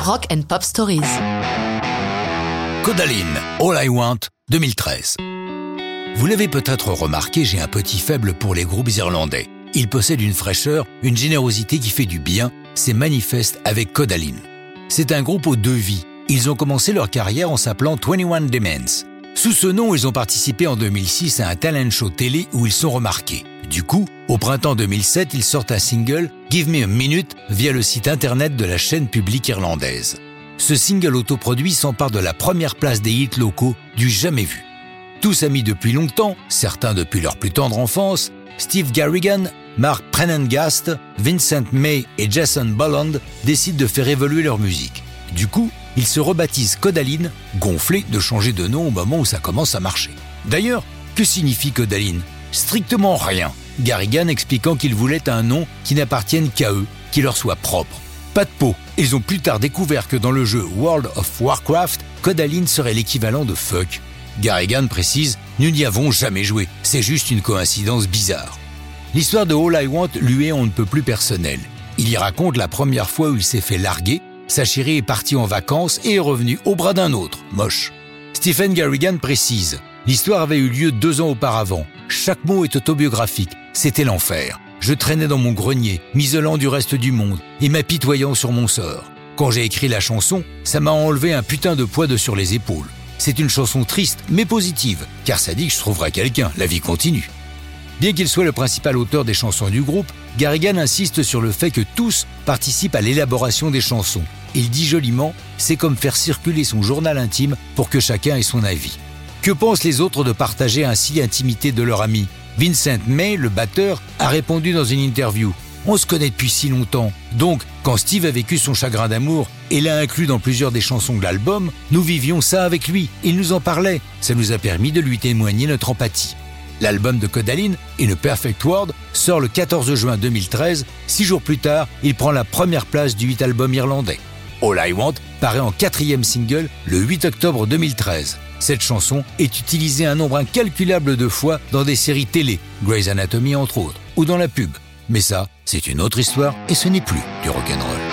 Rock and Pop Stories. Codaline, All I Want, 2013. Vous l'avez peut-être remarqué, j'ai un petit faible pour les groupes irlandais. Ils possèdent une fraîcheur, une générosité qui fait du bien, c'est manifeste avec Codaline. C'est un groupe aux deux vies. Ils ont commencé leur carrière en s'appelant 21 Demands. Sous ce nom, ils ont participé en 2006 à un talent show télé où ils sont remarqués. Du coup, au printemps 2007, ils sortent un single, Give Me a Minute, via le site internet de la chaîne publique irlandaise. Ce single autoproduit s'empare de la première place des hits locaux du jamais vu. Tous amis depuis longtemps, certains depuis leur plus tendre enfance, Steve Garrigan, Mark Prenengast, Vincent May et Jason Bolland décident de faire évoluer leur musique. Du coup, ils se rebaptisent Codaline, gonflés de changer de nom au moment où ça commence à marcher. D'ailleurs, que signifie Codaline? Strictement rien. Garrigan expliquant qu'ils voulaient un nom qui n'appartienne qu'à eux, qui leur soit propre. Pas de peau. Ils ont plus tard découvert que dans le jeu World of Warcraft, Codaline serait l'équivalent de fuck. Garrigan précise Nous n'y avons jamais joué, c'est juste une coïncidence bizarre. L'histoire de All I Want lui est on ne peut plus personnelle. Il y raconte la première fois où il s'est fait larguer, sa chérie est partie en vacances et est revenue au bras d'un autre, moche. Stephen Garrigan précise L'histoire avait eu lieu deux ans auparavant. Chaque mot est autobiographique. C'était l'enfer. Je traînais dans mon grenier, m'isolant du reste du monde et m'apitoyant sur mon sort. Quand j'ai écrit la chanson, ça m'a enlevé un putain de poids de sur les épaules. C'est une chanson triste mais positive, car ça dit que je trouverai quelqu'un, la vie continue. Bien qu'il soit le principal auteur des chansons du groupe, Garrigan insiste sur le fait que tous participent à l'élaboration des chansons. Il dit joliment, c'est comme faire circuler son journal intime pour que chacun ait son avis. Que pensent les autres de partager ainsi l'intimité de leur ami? Vincent May, le batteur, a répondu dans une interview On se connaît depuis si longtemps. Donc, quand Steve a vécu son chagrin d'amour et l'a inclus dans plusieurs des chansons de l'album, nous vivions ça avec lui. Il nous en parlait. Ça nous a permis de lui témoigner notre empathie. L'album de Codaline, In a Perfect World, sort le 14 juin 2013. Six jours plus tard, il prend la première place du 8 album irlandais. All I Want paraît en quatrième single le 8 octobre 2013. Cette chanson est utilisée un nombre incalculable de fois dans des séries télé, Grey's Anatomy entre autres, ou dans la pub. Mais ça, c'est une autre histoire et ce n'est plus du rock'n'roll.